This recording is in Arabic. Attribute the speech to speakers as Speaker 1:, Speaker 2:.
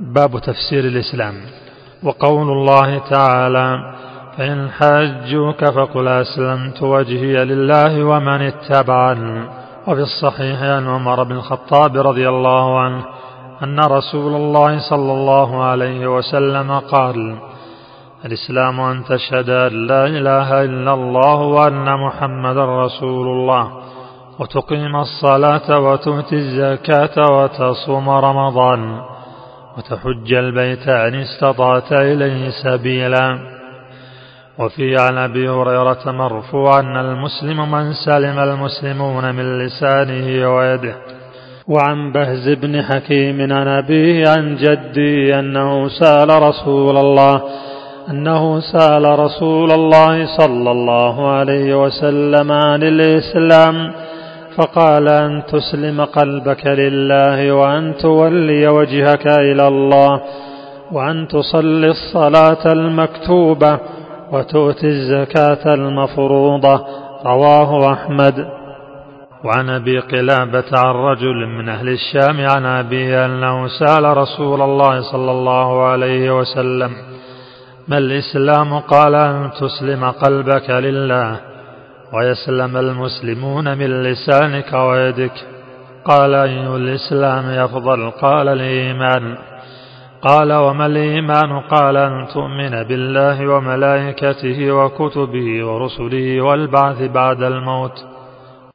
Speaker 1: باب تفسير الإسلام. وقول الله تعالى فإن حاجوك فقل أسلمت وجهي لله ومن اتبعني وفي الصحيح عن عمر بن الخطاب رضي الله عنه أن رسول الله صلى الله عليه وسلم قال الإسلام أن تشهد أن لا إله إلا الله وأن محمدا رسول الله وتقيم الصلاة وتؤتي الزكاة وتصوم رمضان وتحج البيت إن استطعت إليه سبيلا. وفي عن أبي هريرة مرفوعا المسلم من سلم المسلمون من لسانه ويده. وعن بهز بن حكيم عن أبيه عن جدي أنه سأل رسول الله أنه سأل رسول الله صلى الله عليه وسلم عن الإسلام. فقال أن تسلم قلبك لله وأن تولي وجهك إلى الله وأن تصلي الصلاة المكتوبة وتؤتي الزكاة المفروضة. رواه أحمد. وعن أبي قلابة عن رجل من أهل الشام عن أبيه أنه سأل رسول الله صلى الله عليه وسلم ما الإسلام؟ قال أن تسلم قلبك لله. ويسلم المسلمون من لسانك ويدك. قال أي الإسلام أفضل؟ قال الإيمان. قال وما الإيمان؟ قال أن تؤمن بالله وملائكته وكتبه ورسله والبعث بعد الموت.